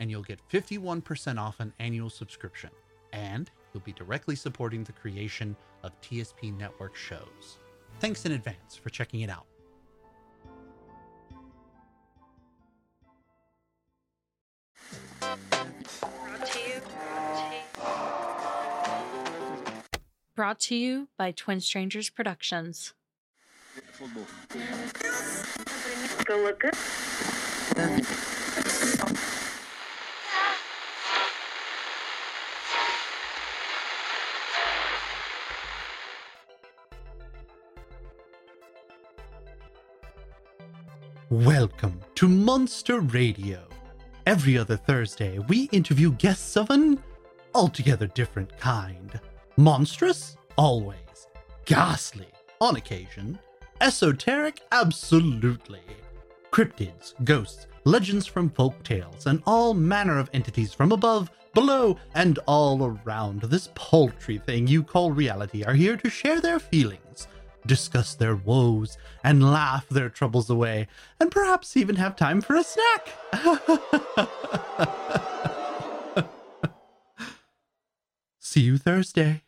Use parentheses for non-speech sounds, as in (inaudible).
and you'll get 51% off an annual subscription. And you'll be directly supporting the creation of TSP Network shows. Thanks in advance for checking it out. Brought to you by Twin Strangers Productions. Welcome to Monster Radio. Every other Thursday, we interview guests of an altogether different kind. Monstrous? Always. Ghastly? On occasion. Esoteric? Absolutely. Cryptids, ghosts, legends from folk tales, and all manner of entities from above, below, and all around this paltry thing you call reality are here to share their feelings discuss their woes, and laugh their troubles away, and perhaps even have time for a snack. (laughs) See you Thursday.